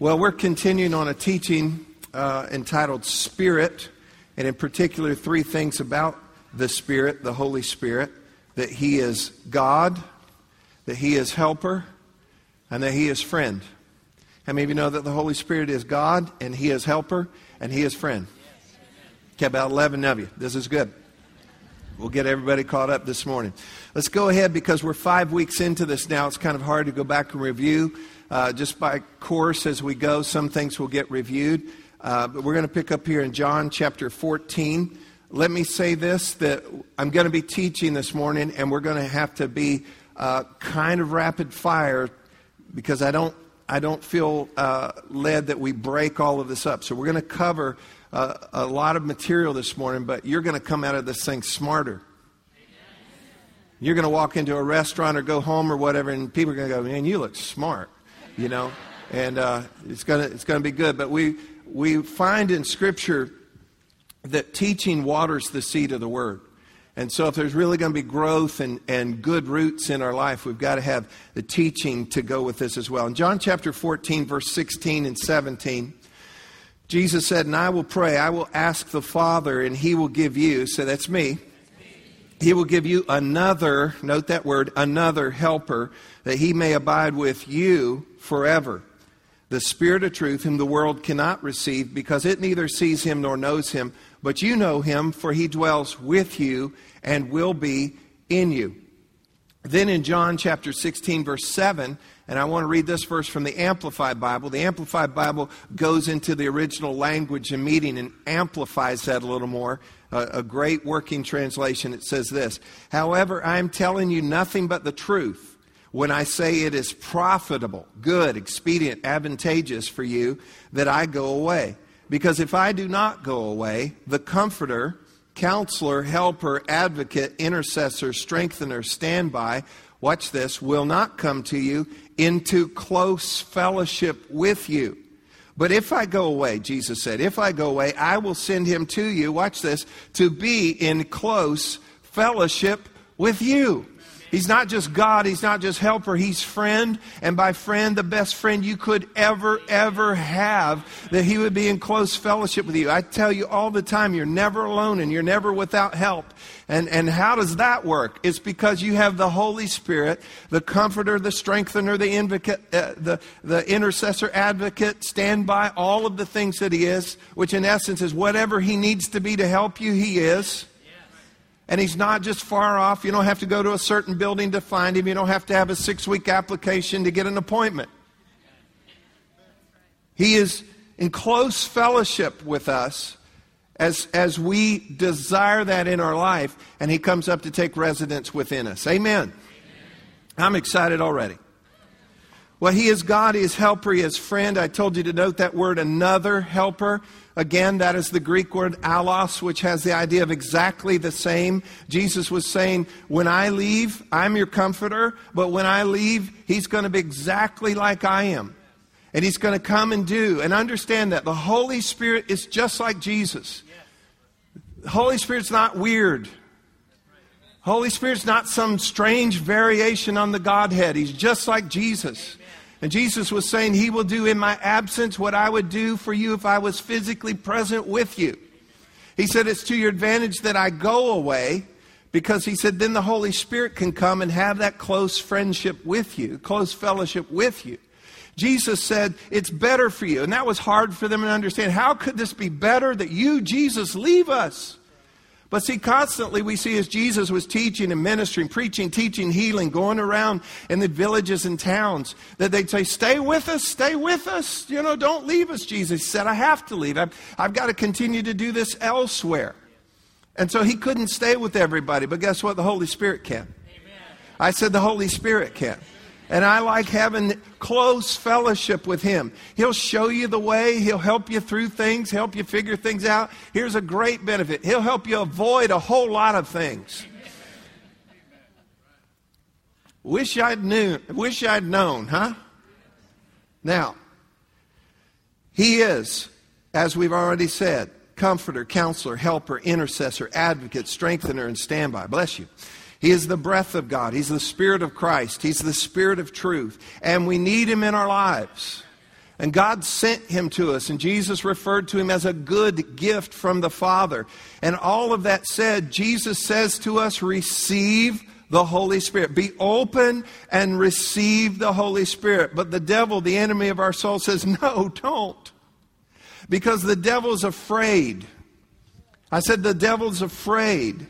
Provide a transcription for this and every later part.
Well, we're continuing on a teaching uh, entitled Spirit, and in particular, three things about the Spirit, the Holy Spirit that He is God, that He is helper, and that He is friend. How many of you know that the Holy Spirit is God, and He is helper, and He is friend? Okay, about 11 of you. This is good. We'll get everybody caught up this morning. Let's go ahead because we're five weeks into this now. It's kind of hard to go back and review. Uh, just by course as we go, some things will get reviewed. Uh, but we're going to pick up here in John chapter 14. Let me say this that I'm going to be teaching this morning, and we're going to have to be uh, kind of rapid fire because I don't, I don't feel uh, led that we break all of this up. So we're going to cover uh, a lot of material this morning, but you're going to come out of this thing smarter. You're going to walk into a restaurant or go home or whatever, and people are going to go, "Man, you look smart," you know, and uh, it's to it's to be good. But we we find in Scripture that teaching waters the seed of the Word. And so, if there's really going to be growth and, and good roots in our life, we've got to have the teaching to go with this as well. In John chapter 14, verse 16 and 17, Jesus said, And I will pray, I will ask the Father, and he will give you, so that's me, he will give you another, note that word, another helper, that he may abide with you forever. The Spirit of truth, whom the world cannot receive, because it neither sees him nor knows him, but you know him, for he dwells with you and will be in you. Then in John chapter 16, verse 7, and I want to read this verse from the Amplified Bible. The Amplified Bible goes into the original language and meaning and amplifies that a little more. a great working translation. It says this However, I am telling you nothing but the truth when I say it is profitable, good, expedient, advantageous for you that I go away. Because if I do not go away, the Comforter, Counselor, Helper, Advocate, Intercessor, Strengthener, Standby, watch this, will not come to you into close fellowship with you. But if I go away, Jesus said, if I go away, I will send him to you, watch this, to be in close fellowship with you. He's not just God, He's not just helper, He's friend. And by friend, the best friend you could ever, ever have, that He would be in close fellowship with you. I tell you all the time, you're never alone and you're never without help. And, and how does that work? It's because you have the Holy Spirit, the comforter, the strengthener, the, invocate, uh, the, the intercessor, advocate, stand by, all of the things that He is, which in essence is whatever He needs to be to help you, He is. And he's not just far off. You don't have to go to a certain building to find him. You don't have to have a six week application to get an appointment. He is in close fellowship with us as, as we desire that in our life, and he comes up to take residence within us. Amen. Amen. I'm excited already. Well, he is God, he is helper, he is friend. I told you to note that word, another helper. Again, that is the Greek word allos, which has the idea of exactly the same. Jesus was saying, When I leave, I'm your comforter, but when I leave, he's going to be exactly like I am. And he's going to come and do. And understand that the Holy Spirit is just like Jesus. The Holy Spirit's not weird. Holy Spirit's not some strange variation on the Godhead. He's just like Jesus. And Jesus was saying, He will do in my absence what I would do for you if I was physically present with you. He said, It's to your advantage that I go away because He said, then the Holy Spirit can come and have that close friendship with you, close fellowship with you. Jesus said, It's better for you. And that was hard for them to understand. How could this be better that you, Jesus, leave us? But see, constantly we see as Jesus was teaching and ministering, preaching, teaching, healing, going around in the villages and towns, that they'd say, Stay with us, stay with us. You know, don't leave us, Jesus said. I have to leave. I've, I've got to continue to do this elsewhere. And so he couldn't stay with everybody. But guess what? The Holy Spirit can. Amen. I said, The Holy Spirit can. And I like having close fellowship with Him. He'll show you the way. He'll help you through things, help you figure things out. Here's a great benefit He'll help you avoid a whole lot of things. Wish I'd knew, wish I'd known, huh? Now, He is, as we've already said, comforter, counselor, helper, intercessor, advocate, strengthener, and standby. Bless you. He is the breath of God. He's the Spirit of Christ. He's the Spirit of truth. And we need Him in our lives. And God sent him to us, and Jesus referred to him as a good gift from the Father. And all of that said, Jesus says to us, receive the Holy Spirit. Be open and receive the Holy Spirit. But the devil, the enemy of our soul, says, no, don't. Because the devil's afraid. I said, the devil's afraid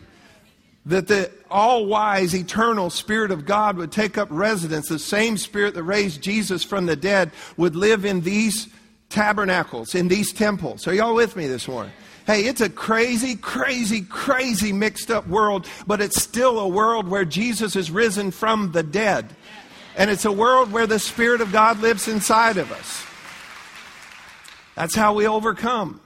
that the all wise, eternal Spirit of God would take up residence. The same Spirit that raised Jesus from the dead would live in these tabernacles, in these temples. Are y'all with me this morning? Hey, it's a crazy, crazy, crazy mixed up world, but it's still a world where Jesus is risen from the dead. And it's a world where the Spirit of God lives inside of us. That's how we overcome.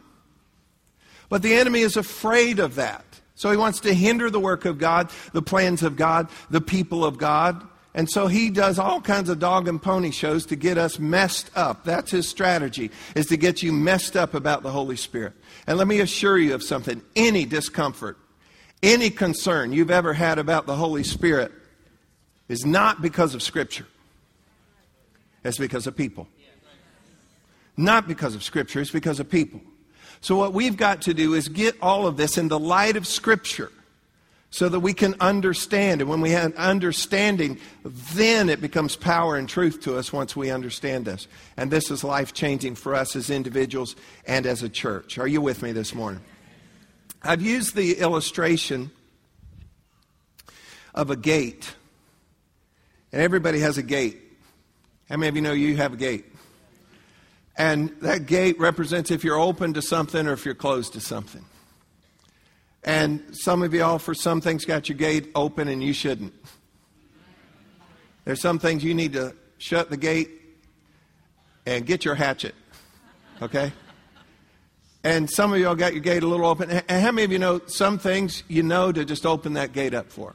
But the enemy is afraid of that. So he wants to hinder the work of God, the plans of God, the people of God. And so he does all kinds of dog and pony shows to get us messed up. That's his strategy, is to get you messed up about the Holy Spirit. And let me assure you of something any discomfort, any concern you've ever had about the Holy Spirit is not because of Scripture, it's because of people. Not because of Scripture, it's because of people. So, what we've got to do is get all of this in the light of Scripture so that we can understand. And when we have understanding, then it becomes power and truth to us once we understand this. And this is life changing for us as individuals and as a church. Are you with me this morning? I've used the illustration of a gate. And everybody has a gate. How many of you know you have a gate? And that gate represents if you're open to something or if you're closed to something. And some of y'all, for some things, got your gate open and you shouldn't. There's some things you need to shut the gate and get your hatchet. Okay? And some of y'all got your gate a little open. And how many of you know some things you know to just open that gate up for?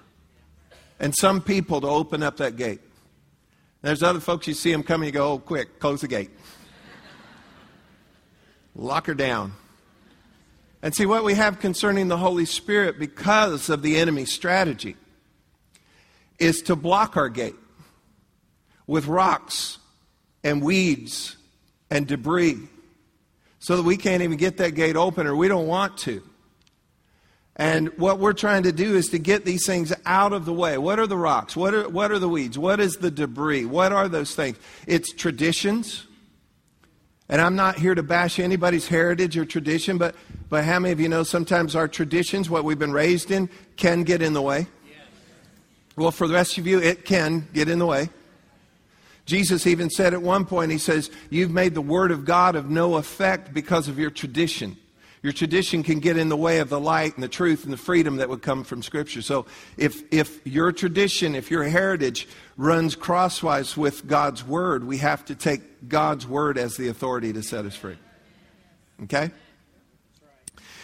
And some people to open up that gate. There's other folks you see them coming, you go, oh, quick, close the gate. Lock her down. And see what we have concerning the Holy Spirit because of the enemy's strategy is to block our gate with rocks and weeds and debris so that we can't even get that gate open or we don't want to. And what we're trying to do is to get these things out of the way. What are the rocks? What are, what are the weeds? What is the debris? What are those things? It's traditions. And I'm not here to bash anybody's heritage or tradition, but, but how many of you know sometimes our traditions, what we've been raised in, can get in the way? Well, for the rest of you, it can get in the way. Jesus even said at one point, He says, You've made the Word of God of no effect because of your tradition. Your tradition can get in the way of the light and the truth and the freedom that would come from Scripture. So if, if your tradition, if your heritage runs crosswise with God's Word, we have to take God's Word as the authority to set us free. Okay?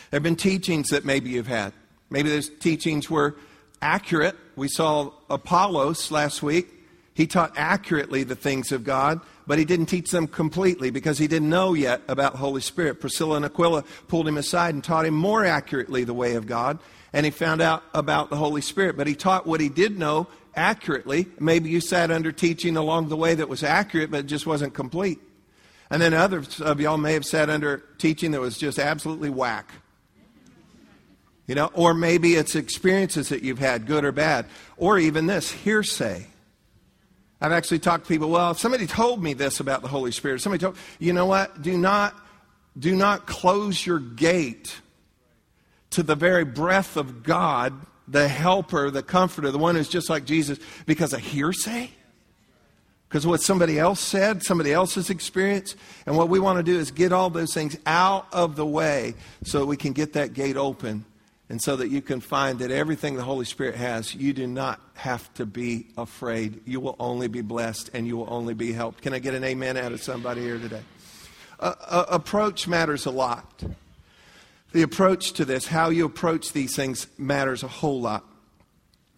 There have been teachings that maybe you've had. Maybe those teachings were accurate. We saw Apollos last week. He taught accurately the things of God but he didn't teach them completely because he didn't know yet about Holy Spirit. Priscilla and Aquila pulled him aside and taught him more accurately the way of God, and he found out about the Holy Spirit. But he taught what he did know accurately. Maybe you sat under teaching along the way that was accurate, but just wasn't complete. And then others of y'all may have sat under teaching that was just absolutely whack. You know, or maybe it's experiences that you've had, good or bad, or even this hearsay. I've actually talked to people, well, somebody told me this about the Holy Spirit, somebody told, you know what? Do not, do not close your gate to the very breath of God, the helper, the comforter, the one who's just like Jesus, because of hearsay? Because what somebody else said, somebody else's experience. And what we want to do is get all those things out of the way so we can get that gate open and so that you can find that everything the Holy Spirit has, you do not have to be afraid. You will only be blessed and you will only be helped. Can I get an amen out of somebody here today? Uh, uh, approach matters a lot. The approach to this, how you approach these things, matters a whole lot.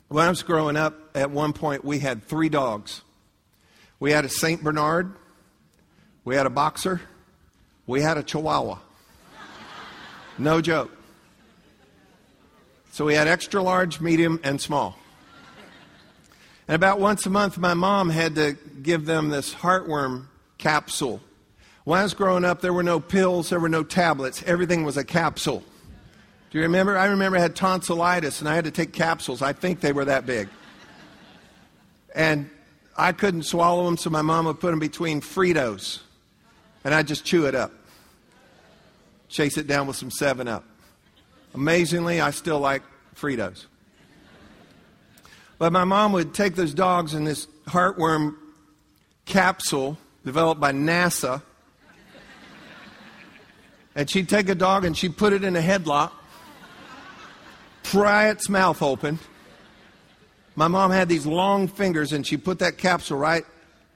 When I was growing up, at one point we had three dogs. We had a St. Bernard, we had a boxer, we had a Chihuahua. No joke. So we had extra large, medium, and small. And about once a month, my mom had to give them this heartworm capsule. When I was growing up, there were no pills, there were no tablets. Everything was a capsule. Do you remember? I remember I had tonsillitis and I had to take capsules. I think they were that big. And I couldn't swallow them, so my mom would put them between Fritos. And I'd just chew it up. Chase it down with some 7 Up. Amazingly, I still like Fritos. But my mom would take those dogs in this heartworm capsule developed by NASA. And she'd take a dog and she'd put it in a headlock, pry its mouth open. My mom had these long fingers and she'd put that capsule right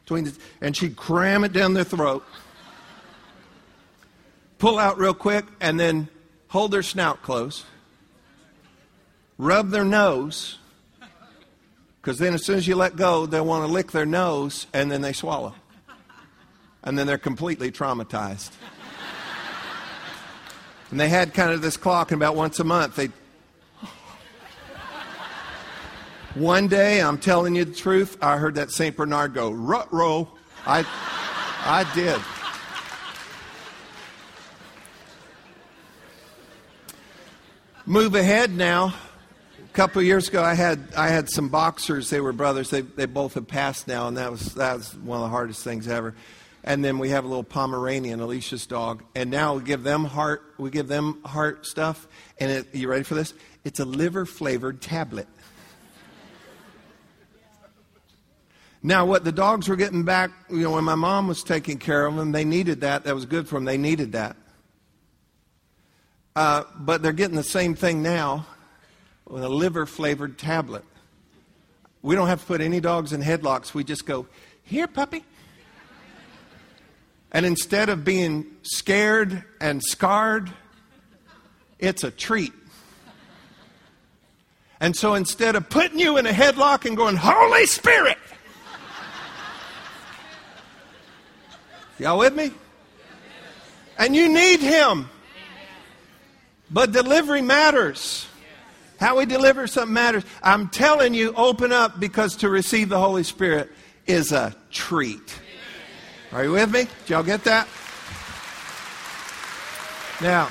between the, and she'd cram it down their throat, pull out real quick, and then hold their snout close, rub their nose, because then as soon as you let go, they'll want to lick their nose and then they swallow. And then they're completely traumatized. And they had kind of this clock, and about once a month, they. One day, I'm telling you the truth, I heard that St. Bernard go, rut row. I, I did. Move ahead now. A couple years ago, I had I had some boxers. They were brothers. They they both have passed now, and that was that was one of the hardest things ever. And then we have a little Pomeranian, Alicia's dog, and now we give them heart. We give them heart stuff, and it, you ready for this? It's a liver flavored tablet. Now, what the dogs were getting back, you know, when my mom was taking care of them, they needed that. That was good for them. They needed that. Uh, but they're getting the same thing now with a liver flavored tablet. We don't have to put any dogs in headlocks. We just go, Here, puppy. And instead of being scared and scarred, it's a treat. And so instead of putting you in a headlock and going, Holy Spirit! Y'all with me? And you need Him. But delivery matters. How we deliver something matters. I'm telling you, open up because to receive the Holy Spirit is a treat. Are you with me? Did y'all get that? Now,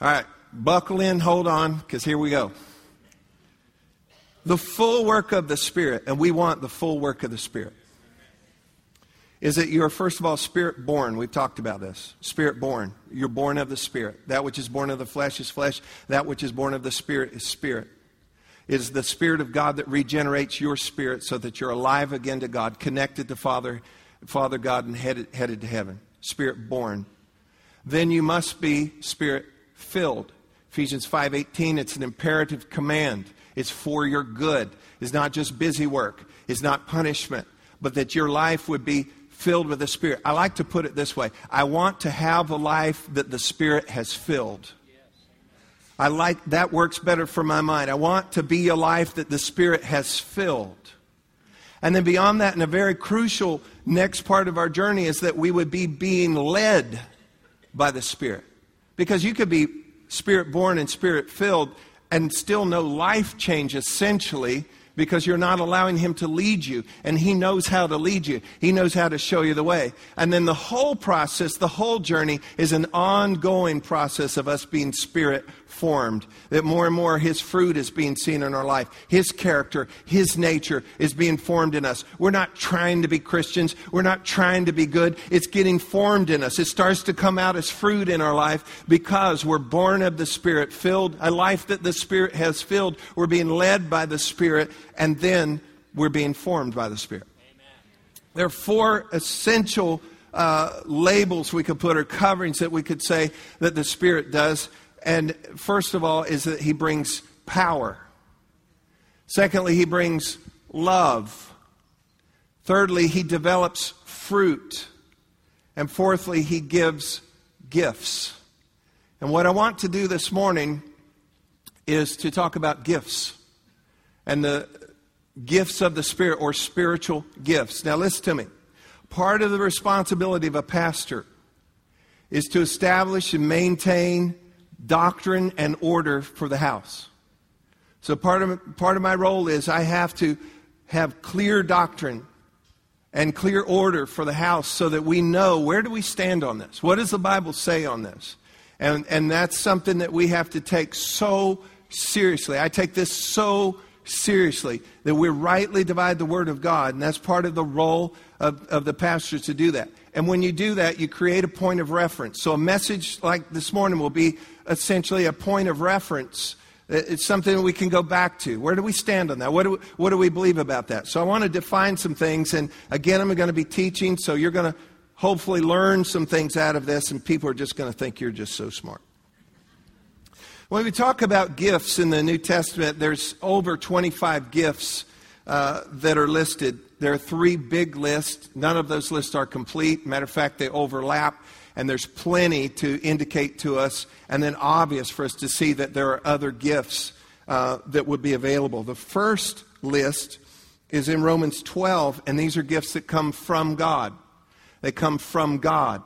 all right, buckle in, hold on, because here we go. The full work of the Spirit, and we want the full work of the Spirit is that you're, first of all, spirit born. We've talked about this. Spirit born. You're born of the Spirit. That which is born of the flesh is flesh. That which is born of the Spirit is spirit. It is the Spirit of God that regenerates your spirit so that you're alive again to God, connected to Father, Father God, and headed, headed to heaven. Spirit born. Then you must be spirit filled. Ephesians 5:18 it's an imperative command. It's for your good. It's not just busy work. It's not punishment, but that your life would be filled with the Spirit. I like to put it this way I want to have a life that the Spirit has filled. I like that works better for my mind. I want to be a life that the Spirit has filled. And then beyond that, and a very crucial next part of our journey is that we would be being led by the Spirit. Because you could be spirit born and spirit filled and still no life change essentially because you're not allowing Him to lead you. And He knows how to lead you, He knows how to show you the way. And then the whole process, the whole journey, is an ongoing process of us being spirit formed. That more and more His fruit is being seen in our life. His character, His nature is being formed in us. We're not trying to be Christians, we're not trying to be good. It's getting formed in us. It starts to come out as fruit in our life because we're born of the Spirit, filled, a life that the Spirit has filled. We're being led by the Spirit and then we're being formed by the Spirit. Amen. There are four essential uh, labels we could put or coverings that we could say that the Spirit does. And first of all, is that He brings power. Secondly, He brings love. Thirdly, He develops fruit. And fourthly, He gives gifts. And what I want to do this morning is to talk about gifts and the gifts of the Spirit or spiritual gifts. Now, listen to me. Part of the responsibility of a pastor is to establish and maintain doctrine and order for the house. So, part of, part of my role is I have to have clear doctrine and clear order for the house so that we know where do we stand on this? What does the Bible say on this? And, and that's something that we have to take so seriously. I take this so seriously that we rightly divide the Word of God, and that's part of the role of, of the pastors to do that. And when you do that, you create a point of reference. So a message like this morning will be essentially a point of reference. It's something we can go back to. Where do we stand on that? What do we, what do we believe about that? So I want to define some things. And again, I'm going to be teaching, so you're going to hopefully learn some things out of this, and people are just going to think you're just so smart. When we talk about gifts in the New Testament, there's over 25 gifts uh, that are listed. There are three big lists. None of those lists are complete. Matter of fact, they overlap, and there's plenty to indicate to us, and then obvious for us to see that there are other gifts uh, that would be available. The first list is in Romans 12, and these are gifts that come from God. They come from God.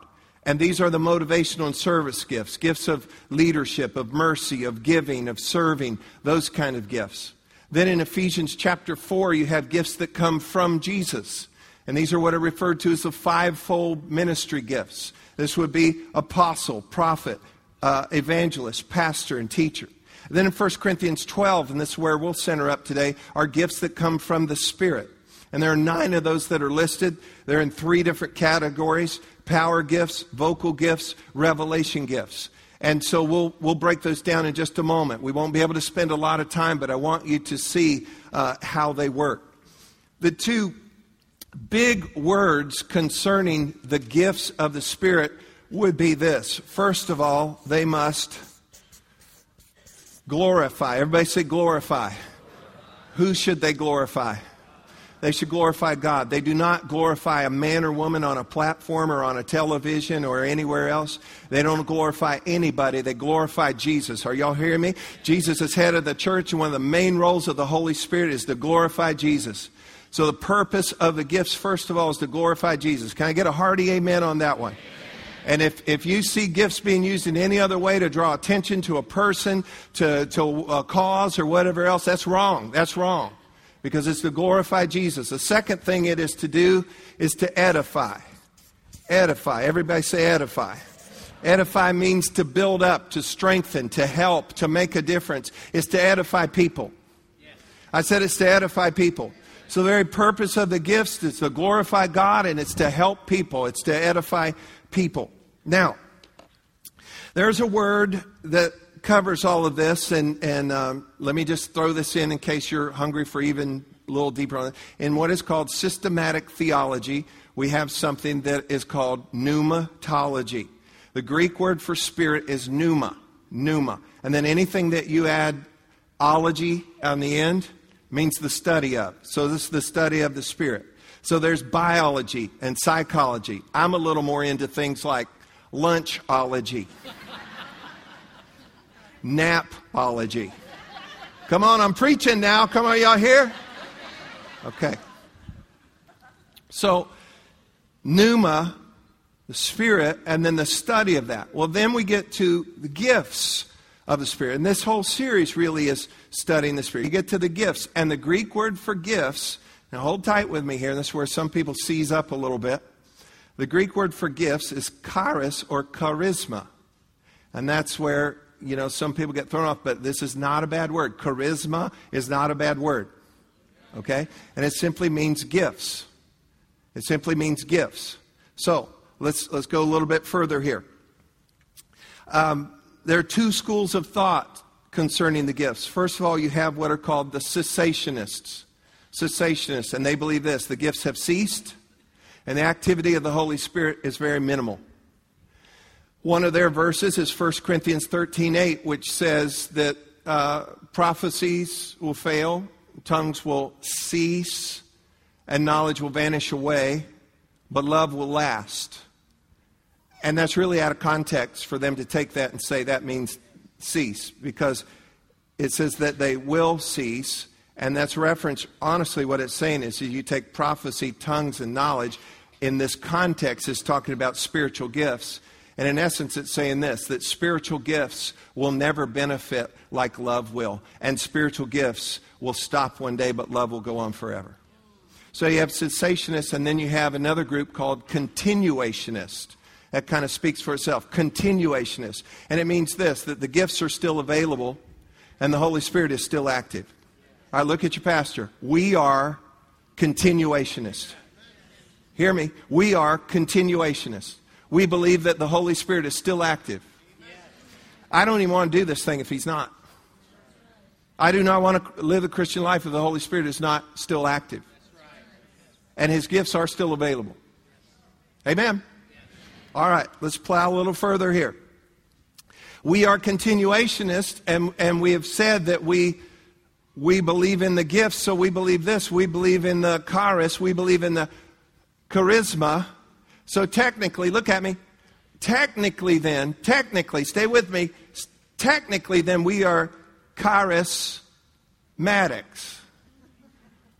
And these are the motivational and service gifts gifts of leadership, of mercy, of giving, of serving, those kind of gifts. Then in Ephesians chapter 4, you have gifts that come from Jesus. And these are what are referred to as the fivefold ministry gifts. This would be apostle, prophet, uh, evangelist, pastor, and teacher. then in 1 Corinthians 12, and this is where we'll center up today, are gifts that come from the Spirit. And there are nine of those that are listed. They're in three different categories power gifts, vocal gifts, revelation gifts. And so we'll, we'll break those down in just a moment. We won't be able to spend a lot of time, but I want you to see uh, how they work. The two big words concerning the gifts of the Spirit would be this. First of all, they must glorify. Everybody say glorify. Who should they glorify? They should glorify God. They do not glorify a man or woman on a platform or on a television or anywhere else. They don't glorify anybody. They glorify Jesus. Are y'all hearing me? Jesus is head of the church, and one of the main roles of the Holy Spirit is to glorify Jesus. So the purpose of the gifts, first of all, is to glorify Jesus. Can I get a hearty amen on that one? And if, if you see gifts being used in any other way to draw attention to a person, to, to a cause, or whatever else, that's wrong. That's wrong because it's to glorify Jesus. The second thing it is to do is to edify. Edify. Everybody say edify. Edify means to build up, to strengthen, to help, to make a difference. It's to edify people. I said it's to edify people. So the very purpose of the gifts is to glorify God and it's to help people. It's to edify people. Now, there's a word that covers all of this, and, and um, let me just throw this in in case you're hungry for even a little deeper on it. In what is called systematic theology, we have something that is called pneumatology. The Greek word for spirit is pneuma, pneuma. And then anything that you add ology on the end means the study of. So this is the study of the spirit. So there's biology and psychology. I'm a little more into things like lunchology napology. Come on, I'm preaching now. Come on, y'all here? Okay. So, pneuma, the Spirit, and then the study of that. Well, then we get to the gifts of the Spirit. And this whole series really is studying the Spirit. You get to the gifts. And the Greek word for gifts, now hold tight with me here. This is where some people seize up a little bit. The Greek word for gifts is charis or charisma. And that's where you know, some people get thrown off, but this is not a bad word. Charisma is not a bad word. Okay? And it simply means gifts. It simply means gifts. So let's, let's go a little bit further here. Um, there are two schools of thought concerning the gifts. First of all, you have what are called the cessationists. Cessationists, and they believe this the gifts have ceased, and the activity of the Holy Spirit is very minimal. One of their verses is 1 Corinthians 13 8, which says that uh, prophecies will fail, tongues will cease, and knowledge will vanish away, but love will last. And that's really out of context for them to take that and say that means cease, because it says that they will cease, and that's reference. Honestly, what it's saying is you take prophecy, tongues, and knowledge. In this context, is talking about spiritual gifts and in essence, it's saying this that spiritual gifts will never benefit like love will. And spiritual gifts will stop one day, but love will go on forever. So you have cessationists, and then you have another group called continuationist. That kind of speaks for itself. Continuationist. And it means this that the gifts are still available and the Holy Spirit is still active. I look at your pastor. We are continuationists. Hear me. We are continuationists. We believe that the Holy Spirit is still active. I don't even want to do this thing if He's not. I do not want to live a Christian life if the Holy Spirit is not still active. And His gifts are still available. Amen. All right, let's plow a little further here. We are continuationists, and, and we have said that we, we believe in the gifts, so we believe this. We believe in the charis, we believe in the charisma. So technically, look at me. Technically, then, technically, stay with me. Technically, then, we are charismatics.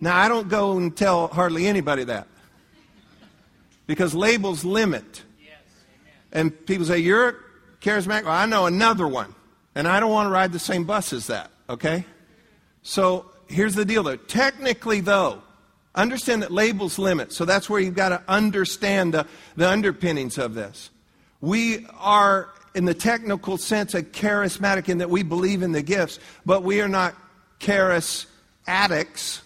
Now, I don't go and tell hardly anybody that because labels limit. And people say, You're charismatic? Well, I know another one, and I don't want to ride the same bus as that, okay? So here's the deal, though. Technically, though, Understand that labels limit. So that's where you've got to understand the, the underpinnings of this. We are, in the technical sense, a charismatic in that we believe in the gifts, but we are not charis addicts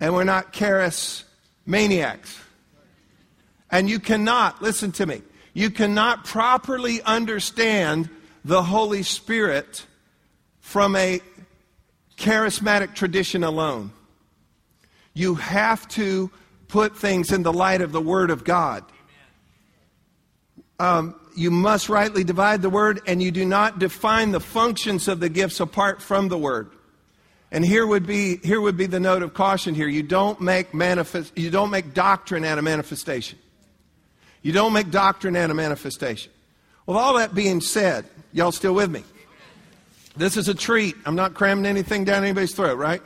and we're not charis maniacs. And you cannot, listen to me, you cannot properly understand the Holy Spirit from a charismatic tradition alone. You have to put things in the light of the Word of God. Um, you must rightly divide the Word, and you do not define the functions of the gifts apart from the Word. And here would be here would be the note of caution here. You don't make manifest you don't make doctrine out of manifestation. You don't make doctrine out of manifestation. With all that being said, y'all still with me? This is a treat. I'm not cramming anything down anybody's throat, right?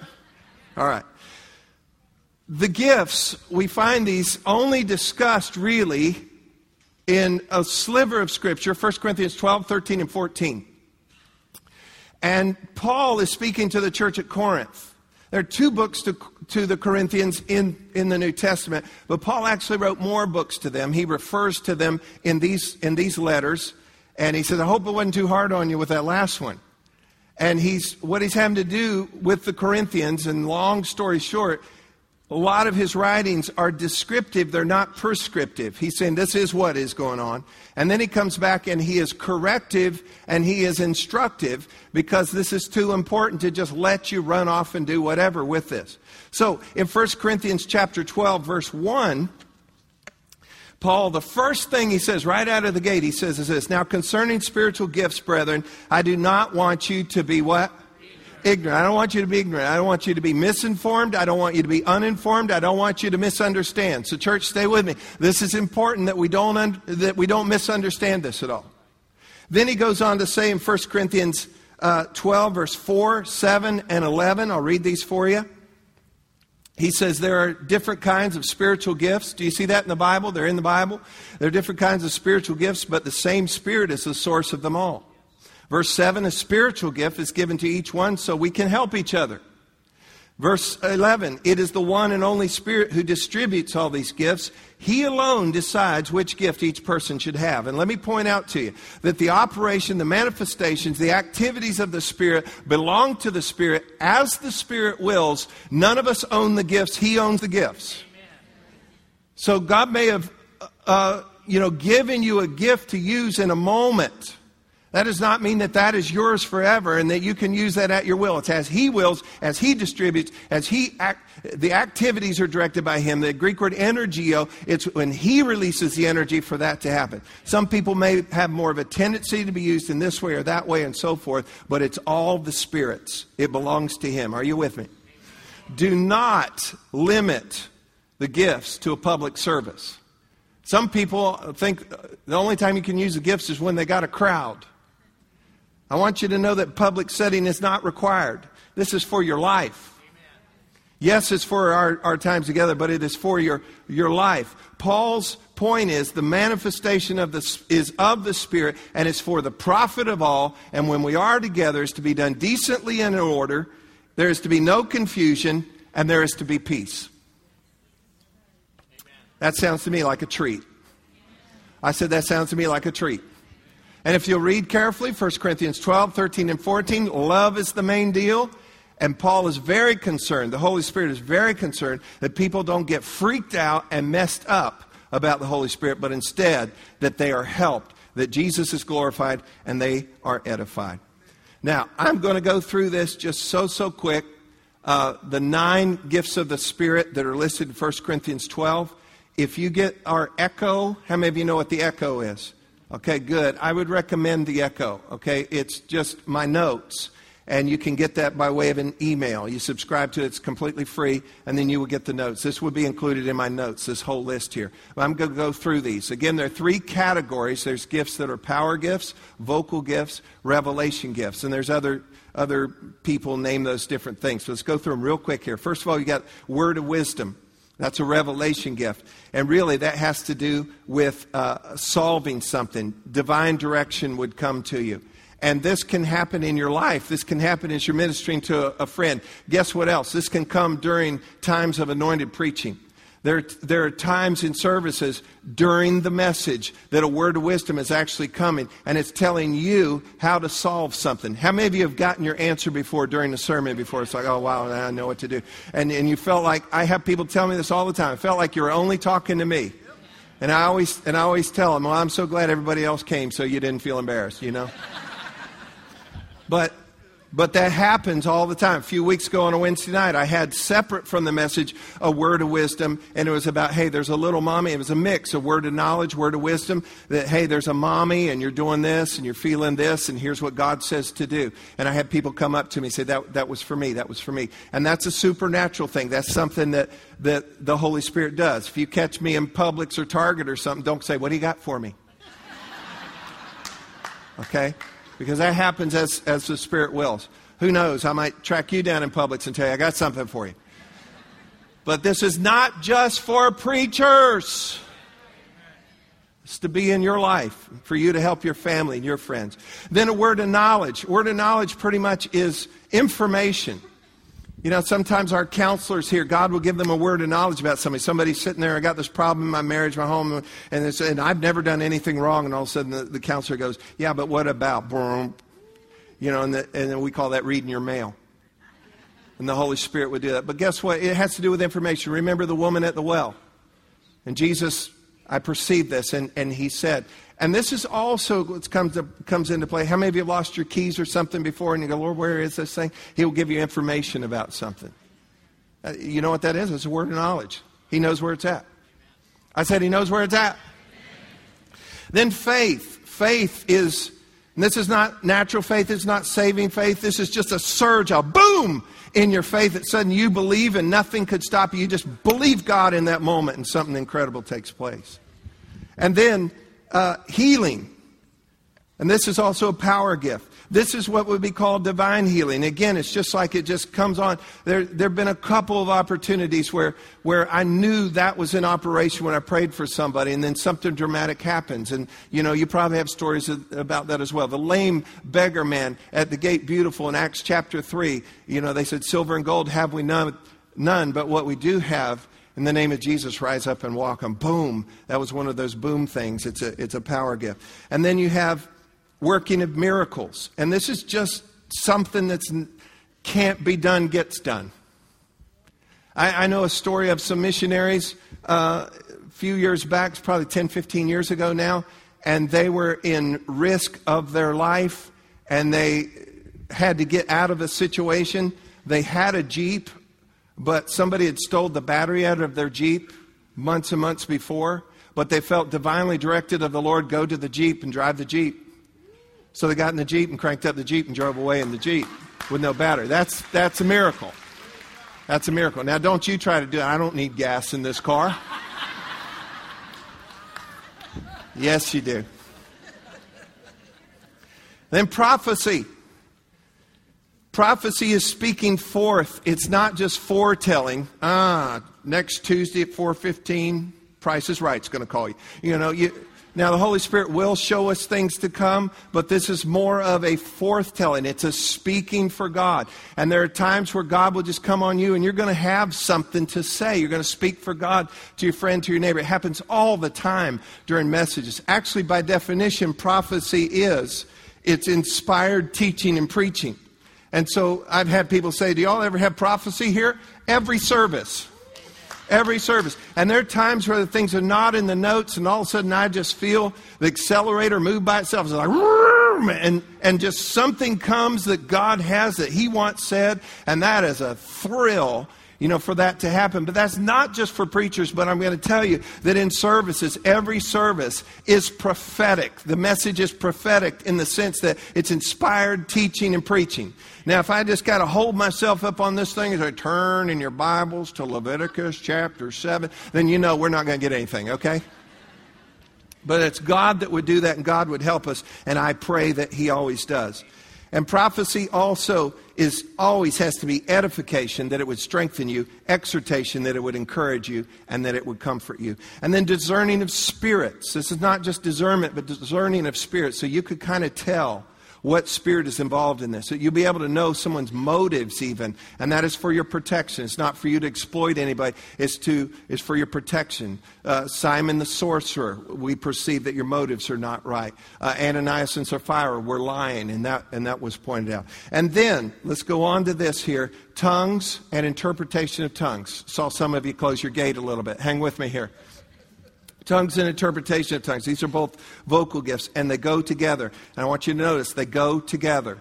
All right. The gifts, we find these only discussed really in a sliver of Scripture 1 Corinthians 12, 13, and 14. And Paul is speaking to the church at Corinth. There are two books to, to the Corinthians in, in the New Testament, but Paul actually wrote more books to them. He refers to them in these, in these letters. And he says, I hope it wasn't too hard on you with that last one. And he's, what he's having to do with the Corinthians, and long story short, a lot of his writings are descriptive, they're not prescriptive. He's saying this is what is going on. And then he comes back and he is corrective and he is instructive because this is too important to just let you run off and do whatever with this. So in 1 Corinthians chapter 12 verse 1, Paul, the first thing he says right out of the gate, he says is this, Now concerning spiritual gifts, brethren, I do not want you to be what? Ignorant. I don't want you to be ignorant. I don't want you to be misinformed. I don't want you to be uninformed. I don't want you to misunderstand. So, church, stay with me. This is important that we don't, un- that we don't misunderstand this at all. Then he goes on to say in 1 Corinthians uh, 12, verse 4, 7, and 11, I'll read these for you. He says there are different kinds of spiritual gifts. Do you see that in the Bible? They're in the Bible. There are different kinds of spiritual gifts, but the same Spirit is the source of them all. Verse 7 a spiritual gift is given to each one so we can help each other. Verse 11 it is the one and only Spirit who distributes all these gifts. He alone decides which gift each person should have. And let me point out to you that the operation, the manifestations, the activities of the Spirit belong to the Spirit as the Spirit wills. None of us own the gifts, He owns the gifts. So God may have, uh, you know, given you a gift to use in a moment. That does not mean that that is yours forever and that you can use that at your will. It's as He wills, as He distributes, as He act, the activities are directed by Him. The Greek word energio, it's when He releases the energy for that to happen. Some people may have more of a tendency to be used in this way or that way and so forth, but it's all the Spirit's. It belongs to Him. Are you with me? Do not limit the gifts to a public service. Some people think the only time you can use the gifts is when they got a crowd. I want you to know that public setting is not required. This is for your life. Yes, it's for our, our times together, but it is for your, your life. Paul's point is the manifestation of the, is of the Spirit, and it's for the profit of all. And when we are together, is to be done decently and in order. There is to be no confusion, and there is to be peace. That sounds to me like a treat. I said, That sounds to me like a treat. And if you'll read carefully, 1 Corinthians 12, 13, and 14, love is the main deal. And Paul is very concerned, the Holy Spirit is very concerned that people don't get freaked out and messed up about the Holy Spirit, but instead that they are helped, that Jesus is glorified, and they are edified. Now, I'm going to go through this just so, so quick. Uh, the nine gifts of the Spirit that are listed in 1 Corinthians 12. If you get our echo, how many of you know what the echo is? Okay, good. I would recommend the echo. Okay, it's just my notes and you can get that by way of an email. You subscribe to it, it's completely free, and then you will get the notes. This would be included in my notes, this whole list here. I'm going to go through these. Again, there are three categories there's gifts that are power gifts, vocal gifts, revelation gifts, and there's other. Other people name those different things. So let's go through them real quick here. First of all, you got word of wisdom. That's a revelation gift. And really, that has to do with uh, solving something. Divine direction would come to you. And this can happen in your life. This can happen as you're ministering to a, a friend. Guess what else? This can come during times of anointed preaching. There, there are times in services during the message that a word of wisdom is actually coming and it's telling you how to solve something. How many of you have gotten your answer before during the sermon before? It's like, oh, wow, I know what to do. And, and you felt like, I have people tell me this all the time. I felt like you were only talking to me. And I always, and I always tell them, well, I'm so glad everybody else came so you didn't feel embarrassed, you know? But but that happens all the time. A few weeks ago on a Wednesday night, I had separate from the message a word of wisdom, and it was about, hey, there's a little mommy. It was a mix, a word of knowledge, word of wisdom, that, hey, there's a mommy, and you're doing this, and you're feeling this, and here's what God says to do. And I had people come up to me and say, that, that was for me, that was for me. And that's a supernatural thing. That's something that, that the Holy Spirit does. If you catch me in Publix or Target or something, don't say, what do you got for me? Okay? Because that happens as, as the Spirit wills. Who knows? I might track you down in Publix and tell you, I got something for you. But this is not just for preachers. It's to be in your life, for you to help your family and your friends. Then a word of knowledge. Word of knowledge pretty much is information. You know, sometimes our counselors here, God will give them a word of knowledge about somebody. Somebody's sitting there, I got this problem in my marriage, my home, and, and I've never done anything wrong. And all of a sudden the, the counselor goes, Yeah, but what about? You know, and, the, and then we call that reading your mail. And the Holy Spirit would do that. But guess what? It has to do with information. Remember the woman at the well. And Jesus, I perceived this, and, and he said, and this is also what comes, comes into play. How many of you lost your keys or something before and you go, Lord, where is this thing? He'll give you information about something. Uh, you know what that is? It's a word of knowledge. He knows where it's at. I said he knows where it's at. Then faith. Faith is, this is not natural faith, it's not saving faith. This is just a surge, a boom in your faith that suddenly you believe and nothing could stop you. You just believe God in that moment and something incredible takes place. And then uh, healing. And this is also a power gift. This is what would be called divine healing. Again, it's just like it just comes on. There, there have been a couple of opportunities where, where I knew that was in operation when I prayed for somebody, and then something dramatic happens. And, you know, you probably have stories about that as well. The lame beggar man at the gate, beautiful, in Acts chapter 3, you know, they said, Silver and gold have we none, none but what we do have in the name of Jesus, rise up and walk. And boom, that was one of those boom things. It's a, it's a power gift. And then you have working of miracles. And this is just something that can't be done, gets done. I, I know a story of some missionaries uh, a few years back, probably 10, 15 years ago now, and they were in risk of their life and they had to get out of a situation. They had a Jeep but somebody had stole the battery out of their Jeep months and months before, but they felt divinely directed of the Lord go to the Jeep and drive the Jeep. So they got in the Jeep and cranked up the Jeep and drove away in the Jeep with no battery. That's, that's a miracle. That's a miracle. Now, don't you try to do it. I don't need gas in this car. Yes, you do. Then prophecy. Prophecy is speaking forth. It's not just foretelling. Ah, next Tuesday at 4:15, Price is Right's going to call you. You know, you Now, the Holy Spirit will show us things to come, but this is more of a forthtelling. It's a speaking for God. And there are times where God will just come on you and you're going to have something to say. You're going to speak for God to your friend, to your neighbor. It happens all the time during messages. Actually, by definition, prophecy is it's inspired teaching and preaching. And so I've had people say, Do y'all ever have prophecy here? Every service. Every service. And there are times where the things are not in the notes, and all of a sudden I just feel the accelerator move by itself. It's like, and, and just something comes that God has that He wants said, and that is a thrill you know, for that to happen. But that's not just for preachers, but I'm going to tell you that in services, every service is prophetic. The message is prophetic in the sense that it's inspired teaching and preaching. Now, if I just got to hold myself up on this thing as I turn in your Bibles to Leviticus chapter 7, then you know we're not going to get anything, okay? But it's God that would do that, and God would help us, and I pray that He always does. And prophecy also is always has to be edification that it would strengthen you, exhortation that it would encourage you, and that it would comfort you. And then discerning of spirits. This is not just discernment, but discerning of spirits. So you could kind of tell what spirit is involved in this. So you'll be able to know someone's motives even, and that is for your protection. It's not for you to exploit anybody. It's to it's for your protection. Uh, Simon the sorcerer, we perceive that your motives are not right. Uh, Ananias and Sapphira were lying, and that and that was pointed out. And then let's go on to this here: tongues and interpretation of tongues. Saw some of you close your gate a little bit. Hang with me here. Tongues and interpretation of tongues. These are both vocal gifts, and they go together. And I want you to notice they go together.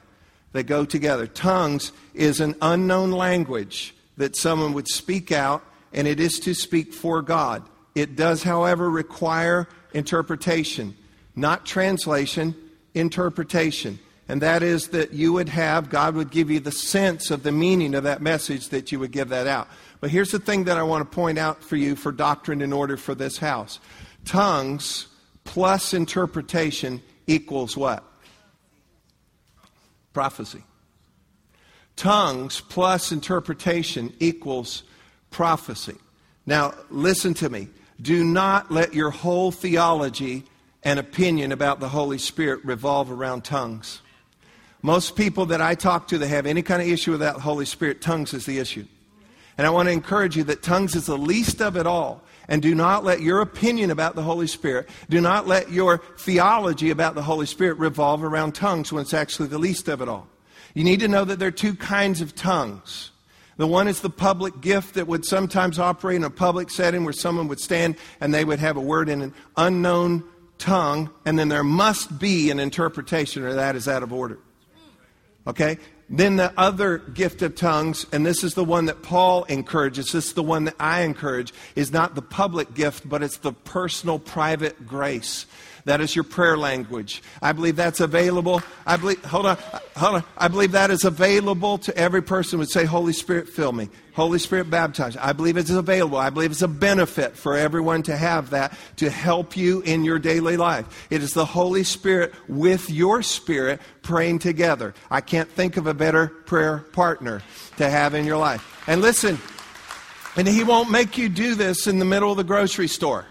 They go together. Tongues is an unknown language that someone would speak out, and it is to speak for God. It does, however, require interpretation, not translation, interpretation. And that is that you would have, God would give you the sense of the meaning of that message that you would give that out. But here's the thing that I want to point out for you for doctrine in order for this house tongues plus interpretation equals what? Prophecy. Tongues plus interpretation equals prophecy. Now, listen to me. Do not let your whole theology and opinion about the Holy Spirit revolve around tongues. Most people that I talk to that have any kind of issue with that Holy Spirit, tongues is the issue. And I want to encourage you that tongues is the least of it all. And do not let your opinion about the Holy Spirit, do not let your theology about the Holy Spirit revolve around tongues when it's actually the least of it all. You need to know that there are two kinds of tongues. The one is the public gift that would sometimes operate in a public setting where someone would stand and they would have a word in an unknown tongue, and then there must be an interpretation, or that is out of order. Okay? Then the other gift of tongues, and this is the one that Paul encourages, this is the one that I encourage, is not the public gift, but it's the personal, private grace. That is your prayer language. I believe that's available. I believe, hold on, hold on. I believe that is available to every person who would say, Holy Spirit, fill me. Holy Spirit, baptize. I believe it's available. I believe it's a benefit for everyone to have that to help you in your daily life. It is the Holy Spirit with your spirit praying together. I can't think of a better prayer partner to have in your life. And listen, and He won't make you do this in the middle of the grocery store.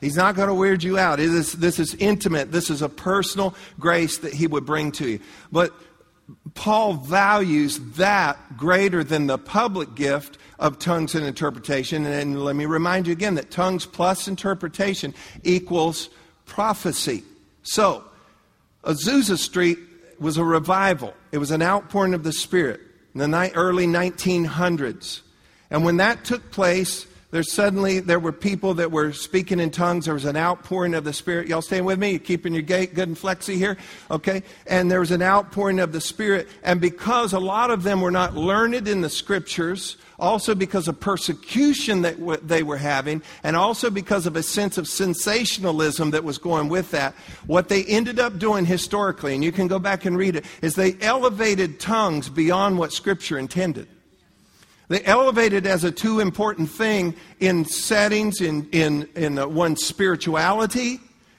He's not going to weird you out. Is, this is intimate. This is a personal grace that he would bring to you. But Paul values that greater than the public gift of tongues and interpretation. And let me remind you again that tongues plus interpretation equals prophecy. So, Azusa Street was a revival, it was an outpouring of the Spirit in the early 1900s. And when that took place, there suddenly there were people that were speaking in tongues. There was an outpouring of the Spirit. Y'all staying with me? You keeping your gate good and flexy here? Okay. And there was an outpouring of the Spirit. And because a lot of them were not learned in the scriptures, also because of persecution that w- they were having, and also because of a sense of sensationalism that was going with that, what they ended up doing historically, and you can go back and read it, is they elevated tongues beyond what scripture intended. They elevate it as a too important thing in settings, in, in, in uh, one's spirituality.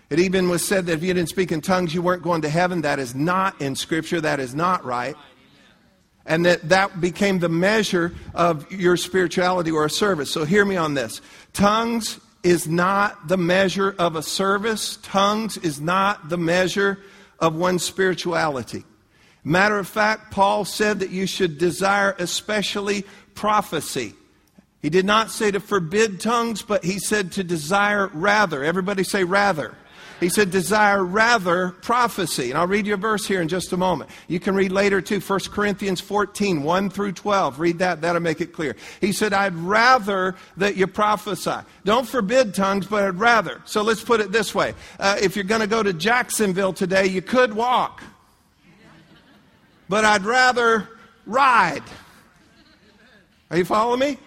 It even was said that if you didn't speak in tongues, you weren't going to heaven. That is not in Scripture. That is not right. And that that became the measure of your spirituality or a service. So hear me on this. Tongues is not the measure of a service. Tongues is not the measure of one's spirituality. Matter of fact, Paul said that you should desire especially prophecy. He did not say to forbid tongues, but he said to desire rather. Everybody say rather. He said, desire rather prophecy. And I'll read you a verse here in just a moment. You can read later too, 1 Corinthians 14, 1 through 12. Read that, that'll make it clear. He said, I'd rather that you prophesy. Don't forbid tongues, but I'd rather. So let's put it this way. Uh, if you're going to go to Jacksonville today, you could walk. But I'd rather ride. Are you following me?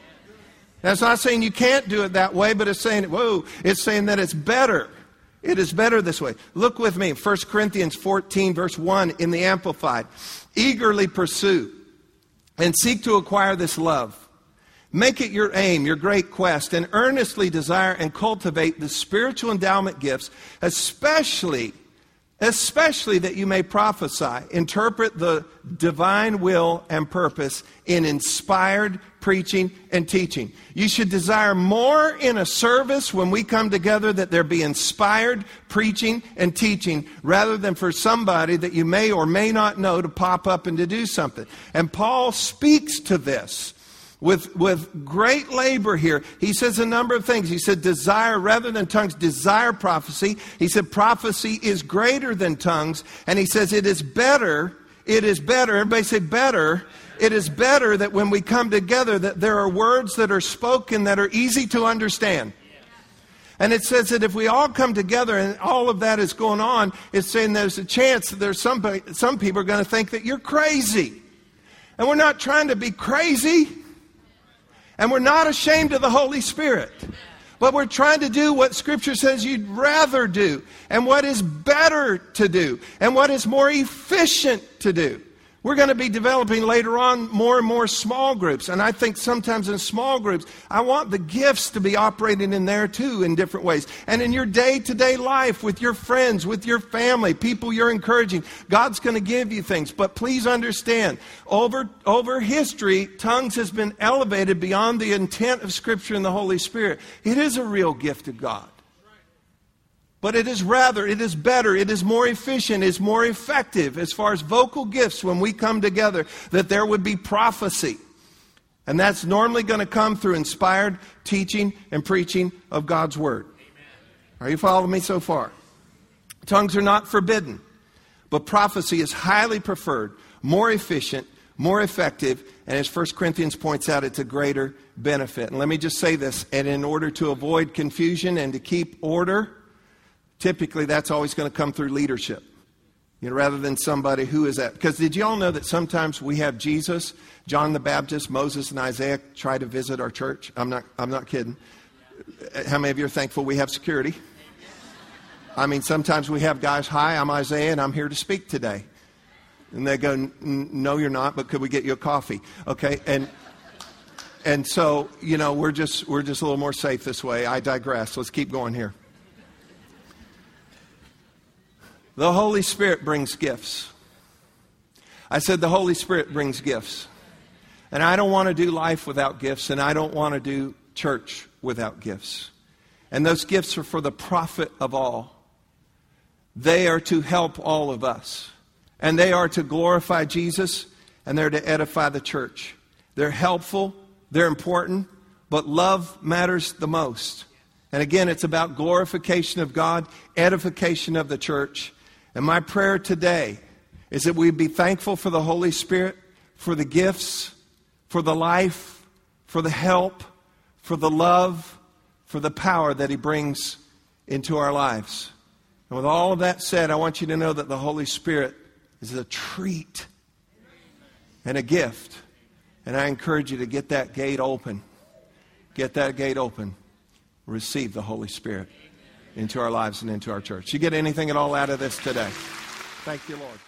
That's not saying you can't do it that way, but it's saying, whoa, it's saying that it's better. It is better this way. Look with me, 1 Corinthians 14, verse 1 in the Amplified. Eagerly pursue and seek to acquire this love. Make it your aim, your great quest, and earnestly desire and cultivate the spiritual endowment gifts, especially especially that you may prophesy, interpret the divine will and purpose in inspired preaching and teaching. You should desire more in a service when we come together that there be inspired preaching and teaching rather than for somebody that you may or may not know to pop up and to do something. And Paul speaks to this with, with great labor here. He says a number of things. He said, desire rather than tongues, desire prophecy. He said, prophecy is greater than tongues. And he says, it is better, it is better. Everybody say better. It is better that when we come together that there are words that are spoken that are easy to understand. And it says that if we all come together and all of that is going on, it's saying there's a chance that there's somebody, some people are going to think that you're crazy. And we're not trying to be crazy. And we're not ashamed of the Holy Spirit. But we're trying to do what Scripture says you'd rather do, and what is better to do, and what is more efficient to do. We're going to be developing later on more and more small groups. And I think sometimes in small groups, I want the gifts to be operating in there too in different ways. And in your day to day life with your friends, with your family, people you're encouraging, God's going to give you things. But please understand, over, over history, tongues has been elevated beyond the intent of Scripture and the Holy Spirit. It is a real gift of God. But it is rather, it is better, it is more efficient, it's more effective as far as vocal gifts when we come together, that there would be prophecy. And that's normally going to come through inspired teaching and preaching of God's Word. Are you following me so far? Tongues are not forbidden, but prophecy is highly preferred, more efficient, more effective, and as 1 Corinthians points out, it's a greater benefit. And let me just say this, and in order to avoid confusion and to keep order, typically that's always going to come through leadership. You know, rather than somebody who is that. Because did you all know that sometimes we have Jesus, John the Baptist, Moses, and Isaiah try to visit our church? I'm not, I'm not kidding. How many of you are thankful we have security? I mean, sometimes we have guys, hi, I'm Isaiah, and I'm here to speak today. And they go, no, you're not, but could we get you a coffee? Okay, and and so you know we're just we're just a little more safe this way. I digress. Let's keep going here. The Holy Spirit brings gifts. I said the Holy Spirit brings gifts. And I don't want to do life without gifts, and I don't want to do church without gifts. And those gifts are for the profit of all. They are to help all of us. And they are to glorify Jesus, and they're to edify the church. They're helpful, they're important, but love matters the most. And again, it's about glorification of God, edification of the church, and my prayer today is that we be thankful for the Holy Spirit, for the gifts, for the life, for the help, for the love, for the power that He brings into our lives. And with all of that said, I want you to know that the Holy Spirit is a treat and a gift. And I encourage you to get that gate open. Get that gate open. Receive the Holy Spirit into our lives and into our church. You get anything at all out of this today? Thank you, Lord.